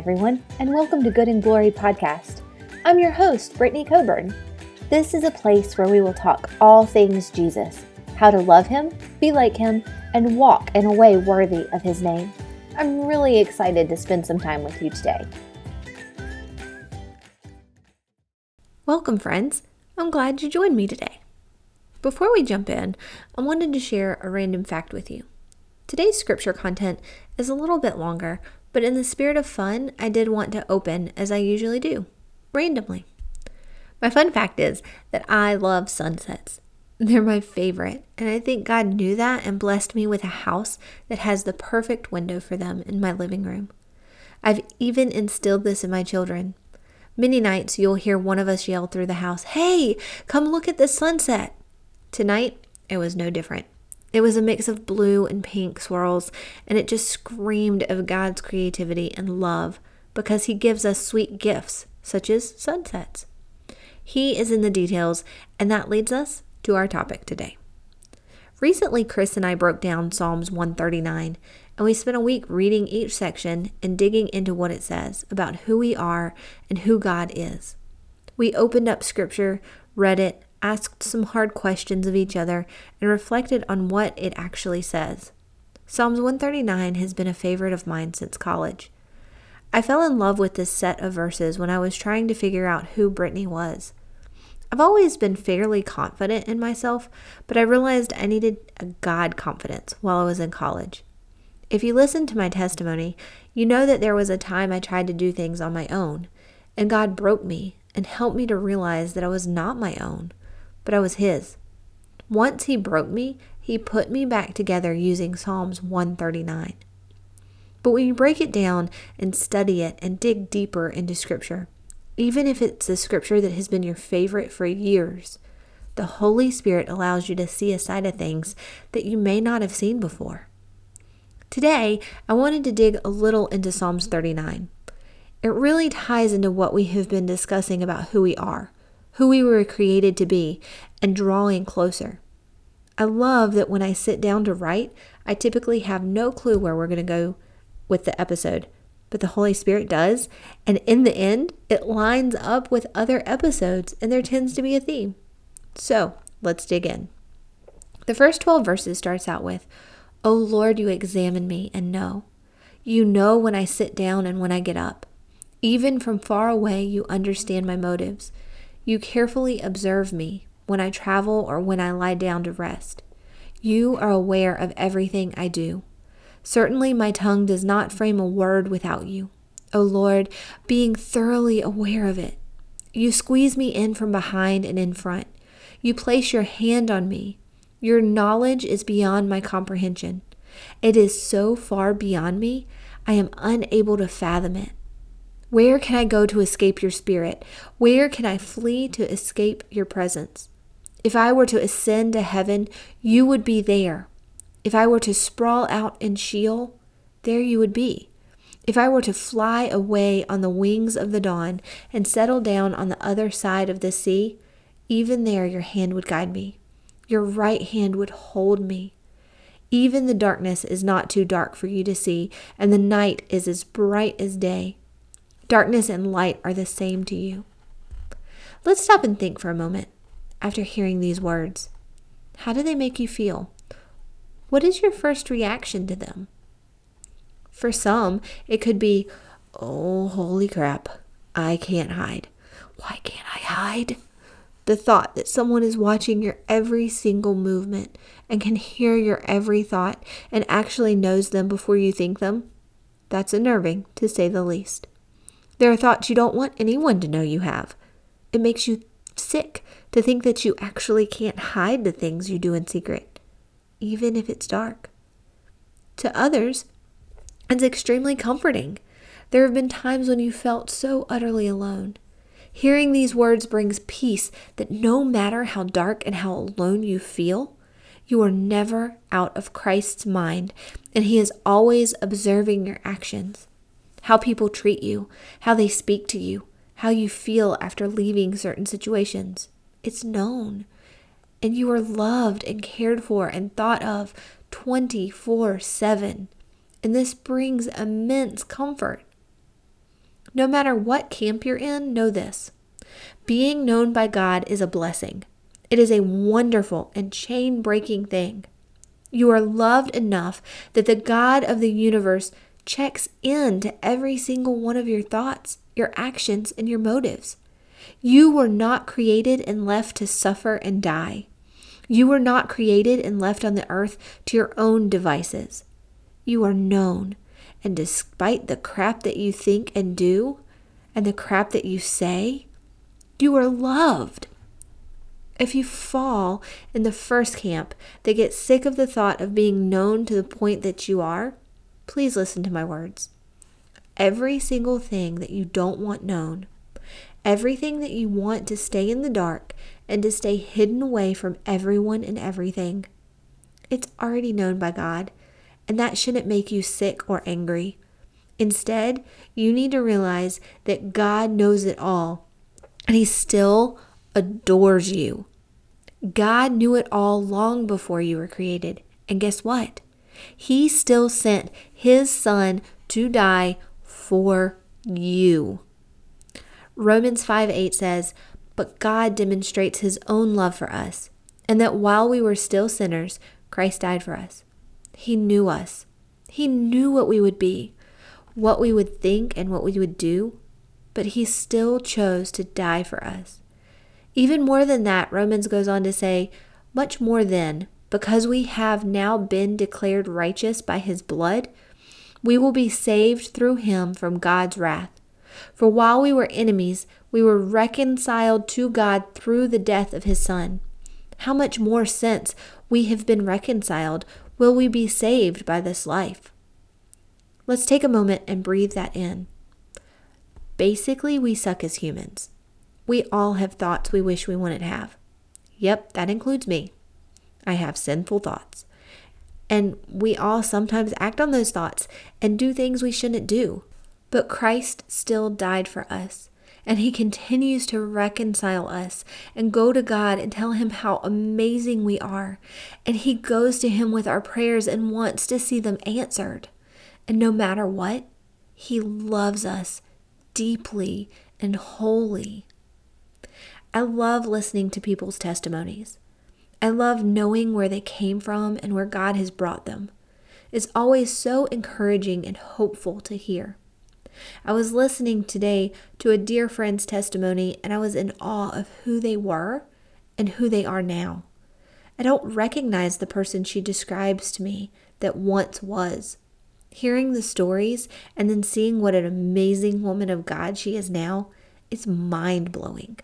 Everyone, and welcome to Good and Glory Podcast. I'm your host, Brittany Coburn. This is a place where we will talk all things Jesus how to love Him, be like Him, and walk in a way worthy of His name. I'm really excited to spend some time with you today. Welcome, friends. I'm glad you joined me today. Before we jump in, I wanted to share a random fact with you. Today's scripture content is a little bit longer, but in the spirit of fun, I did want to open as I usually do, randomly. My fun fact is that I love sunsets. They're my favorite, and I think God knew that and blessed me with a house that has the perfect window for them in my living room. I've even instilled this in my children. Many nights you'll hear one of us yell through the house, Hey, come look at the sunset. Tonight, it was no different. It was a mix of blue and pink swirls, and it just screamed of God's creativity and love because He gives us sweet gifts, such as sunsets. He is in the details, and that leads us to our topic today. Recently, Chris and I broke down Psalms 139, and we spent a week reading each section and digging into what it says about who we are and who God is. We opened up scripture, read it, asked some hard questions of each other, and reflected on what it actually says. Psalms 139 has been a favorite of mine since college. I fell in love with this set of verses when I was trying to figure out who Brittany was. I've always been fairly confident in myself, but I realized I needed a God confidence while I was in college. If you listen to my testimony, you know that there was a time I tried to do things on my own, and God broke me and helped me to realize that I was not my own, but I was His. Once He broke me, He put me back together using Psalms 139. But when you break it down and study it and dig deeper into Scripture, even if it's a scripture that has been your favorite for years, the Holy Spirit allows you to see a side of things that you may not have seen before. Today, I wanted to dig a little into Psalms 39. It really ties into what we have been discussing about who we are, who we were created to be, and drawing closer. I love that when I sit down to write, I typically have no clue where we're going to go with the episode but the Holy Spirit does. And in the end, it lines up with other episodes, and there tends to be a theme. So let's dig in. The first 12 verses starts out with, O Lord, you examine me and know. You know when I sit down and when I get up. Even from far away, you understand my motives. You carefully observe me when I travel or when I lie down to rest. You are aware of everything I do. Certainly, my tongue does not frame a word without you. O Lord, being thoroughly aware of it. You squeeze me in from behind and in front. You place your hand on me. Your knowledge is beyond my comprehension. It is so far beyond me, I am unable to fathom it. Where can I go to escape your spirit? Where can I flee to escape your presence? If I were to ascend to heaven, you would be there. If I were to sprawl out in Sheol, there you would be. If I were to fly away on the wings of the dawn and settle down on the other side of the sea, even there your hand would guide me. Your right hand would hold me. Even the darkness is not too dark for you to see, and the night is as bright as day. Darkness and light are the same to you. Let's stop and think for a moment after hearing these words. How do they make you feel? What is your first reaction to them? For some, it could be, oh, holy crap, I can't hide. Why can't I hide? The thought that someone is watching your every single movement and can hear your every thought and actually knows them before you think them, that's unnerving, to say the least. There are thoughts you don't want anyone to know you have. It makes you sick to think that you actually can't hide the things you do in secret even if it's dark. To others, it's extremely comforting. There have been times when you felt so utterly alone. Hearing these words brings peace that no matter how dark and how alone you feel, you are never out of Christ's mind, and He is always observing your actions, how people treat you, how they speak to you, how you feel after leaving certain situations. It's known and you are loved and cared for and thought of 24 7. And this brings immense comfort. No matter what camp you're in, know this being known by God is a blessing. It is a wonderful and chain breaking thing. You are loved enough that the God of the universe checks in to every single one of your thoughts, your actions, and your motives. You were not created and left to suffer and die. You were not created and left on the earth to your own devices. You are known, and despite the crap that you think and do, and the crap that you say, you are loved. If you fall in the first camp that gets sick of the thought of being known to the point that you are, please listen to my words. Every single thing that you don't want known, everything that you want to stay in the dark and to stay hidden away from everyone and everything, it's already known by God, and that shouldn't make you sick or angry. Instead, you need to realize that God knows it all and He still adores you. God knew it all long before you were created. And guess what? He still sent His Son to die for you. Romans 5 8 says, But God demonstrates His own love for us, and that while we were still sinners, Christ died for us. He knew us. He knew what we would be, what we would think, and what we would do, but He still chose to die for us. Even more than that, Romans goes on to say, Much more then, because we have now been declared righteous by His blood, we will be saved through Him from God's wrath. For while we were enemies, we were reconciled to God through the death of His Son. How much more since we have been reconciled will we be saved by this life? Let's take a moment and breathe that in. Basically, we suck as humans. We all have thoughts we wish we wouldn't have. Yep, that includes me. I have sinful thoughts. And we all sometimes act on those thoughts and do things we shouldn't do. But Christ still died for us. And he continues to reconcile us and go to God and tell him how amazing we are. And he goes to him with our prayers and wants to see them answered. And no matter what, he loves us deeply and wholly. I love listening to people's testimonies. I love knowing where they came from and where God has brought them. It's always so encouraging and hopeful to hear. I was listening today to a dear friend's testimony and I was in awe of who they were and who they are now. I don't recognize the person she describes to me that once was. Hearing the stories and then seeing what an amazing woman of God she is now is mind blowing.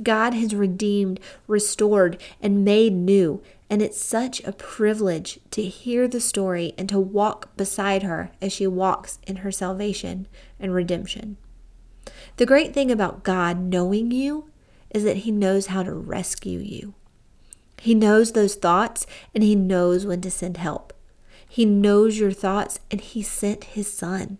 God has redeemed, restored, and made new. And it's such a privilege to hear the story and to walk beside her as she walks in her salvation and redemption. The great thing about God knowing you is that He knows how to rescue you. He knows those thoughts and He knows when to send help. He knows your thoughts and He sent His Son.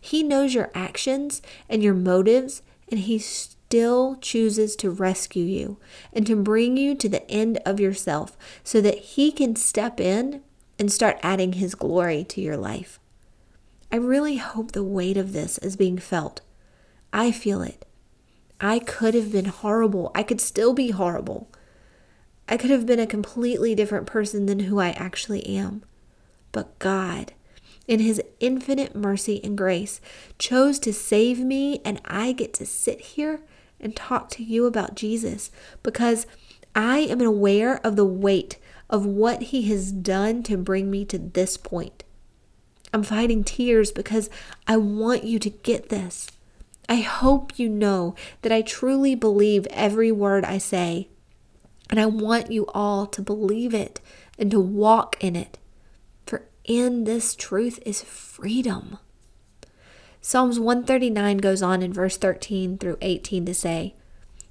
He knows your actions and your motives and He's still chooses to rescue you and to bring you to the end of yourself so that He can step in and start adding His glory to your life. I really hope the weight of this is being felt. I feel it. I could have been horrible. I could still be horrible. I could have been a completely different person than who I actually am. But God, in His infinite mercy and grace, chose to save me, and I get to sit here and talk to you about Jesus because I am aware of the weight of what He has done to bring me to this point. I'm fighting tears because I want you to get this. I hope you know that I truly believe every word I say. And I want you all to believe it and to walk in it. For in this truth is freedom. Psalms 139 goes on in verse 13 through 18 to say,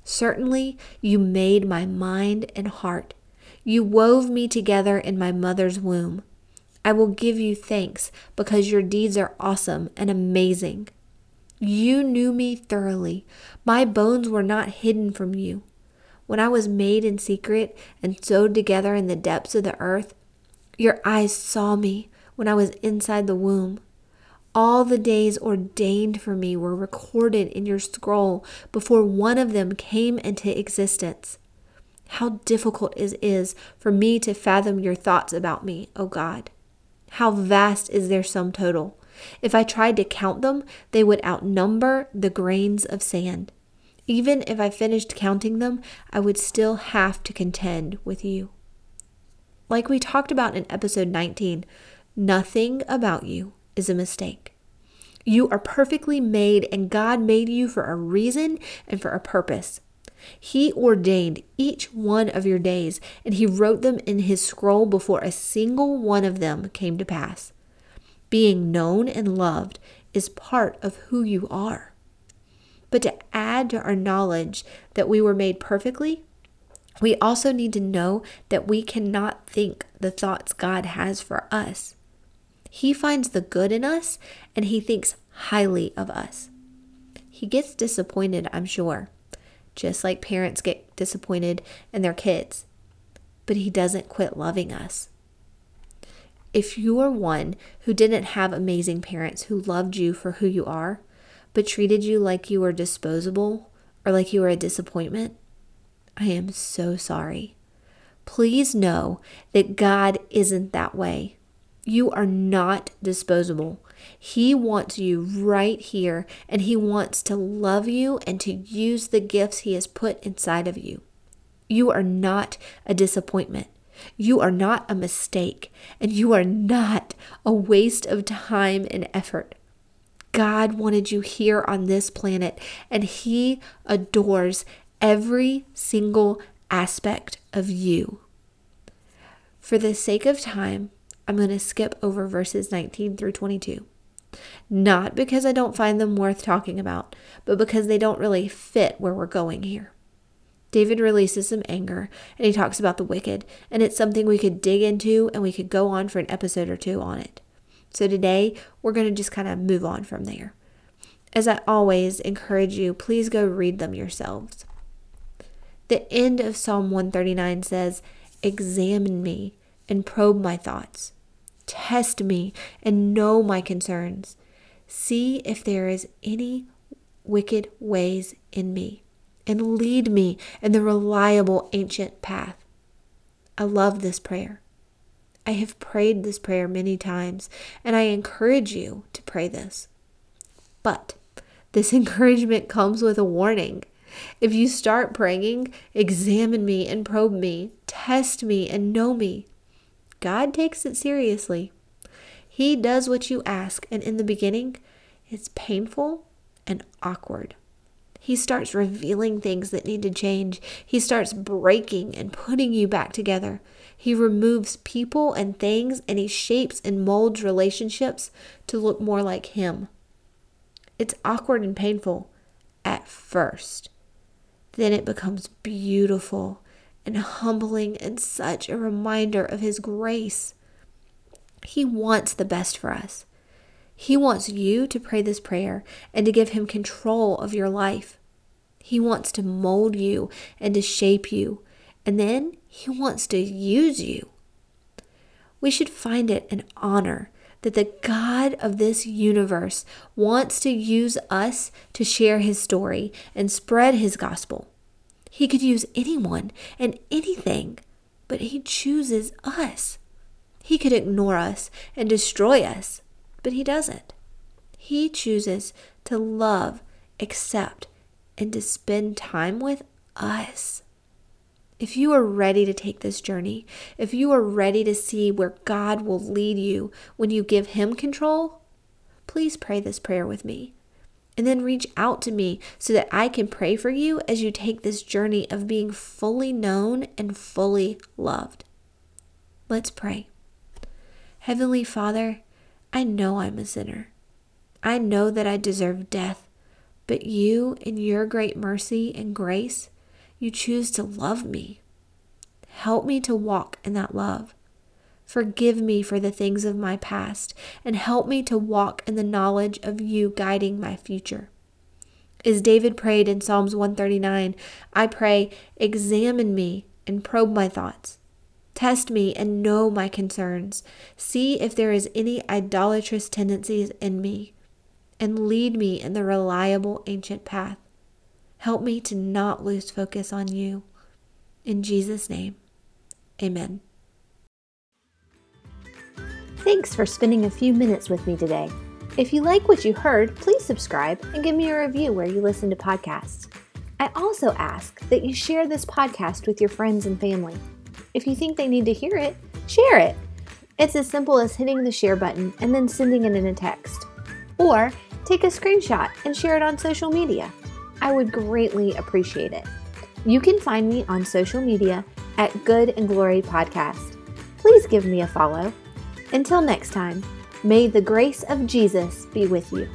Certainly you made my mind and heart. You wove me together in my mother's womb. I will give you thanks because your deeds are awesome and amazing. You knew me thoroughly. My bones were not hidden from you. When I was made in secret and sewed together in the depths of the earth, your eyes saw me when I was inside the womb. All the days ordained for me were recorded in your scroll before one of them came into existence. How difficult it is for me to fathom your thoughts about me, O God. How vast is their sum total? If I tried to count them, they would outnumber the grains of sand. Even if I finished counting them, I would still have to contend with you. Like we talked about in episode 19, nothing about you is a mistake. You are perfectly made, and God made you for a reason and for a purpose. He ordained each one of your days, and He wrote them in His scroll before a single one of them came to pass. Being known and loved is part of who you are. But to add to our knowledge that we were made perfectly, we also need to know that we cannot think the thoughts God has for us. He finds the good in us and he thinks highly of us. He gets disappointed, I'm sure, just like parents get disappointed in their kids, but he doesn't quit loving us. If you are one who didn't have amazing parents who loved you for who you are, but treated you like you were disposable or like you were a disappointment, I am so sorry. Please know that God isn't that way. You are not disposable. He wants you right here, and He wants to love you and to use the gifts He has put inside of you. You are not a disappointment. You are not a mistake, and you are not a waste of time and effort. God wanted you here on this planet, and He adores every single aspect of you. For the sake of time, I'm going to skip over verses 19 through 22. Not because I don't find them worth talking about, but because they don't really fit where we're going here. David releases some anger and he talks about the wicked, and it's something we could dig into and we could go on for an episode or two on it. So today, we're going to just kind of move on from there. As I always encourage you, please go read them yourselves. The end of Psalm 139 says, Examine me and probe my thoughts. Test me and know my concerns. See if there is any wicked ways in me, and lead me in the reliable ancient path. I love this prayer. I have prayed this prayer many times, and I encourage you to pray this. But this encouragement comes with a warning. If you start praying, examine me and probe me, test me and know me, God takes it seriously. He does what you ask, and in the beginning, it's painful and awkward. He starts revealing things that need to change. He starts breaking and putting you back together. He removes people and things and he shapes and molds relationships to look more like him. It's awkward and painful at first. Then it becomes beautiful and humbling and such a reminder of his grace. He wants the best for us. He wants you to pray this prayer and to give him control of your life. He wants to mold you and to shape you and then He wants to use you. We should find it an honor that the God of this universe wants to use us to share His story and spread His gospel. He could use anyone and anything, but He chooses us. He could ignore us and destroy us, but He doesn't. He chooses to love, accept, and to spend time with us. If you are ready to take this journey, if you are ready to see where God will lead you when you give Him control, please pray this prayer with me. And then reach out to me so that I can pray for you as you take this journey of being fully known and fully loved. Let's pray. Heavenly Father, I know I'm a sinner. I know that I deserve death, but you, in your great mercy and grace, you choose to love me. Help me to walk in that love. Forgive me for the things of my past and help me to walk in the knowledge of you guiding my future. As David prayed in Psalms 139, I pray, examine me and probe my thoughts. Test me and know my concerns. See if there is any idolatrous tendencies in me, and lead me in the reliable ancient path. Help me to not lose focus on you. In Jesus' name, amen. Thanks for spending a few minutes with me today. If you like what you heard, please subscribe and give me a review where you listen to podcasts. I also ask that you share this podcast with your friends and family. If you think they need to hear it, share it. It's as simple as hitting the share button and then sending it in a text. Or take a screenshot and share it on social media. I would greatly appreciate it. You can find me on social media at Good and Glory Podcast. Please give me a follow. Until next time, may the grace of Jesus be with you.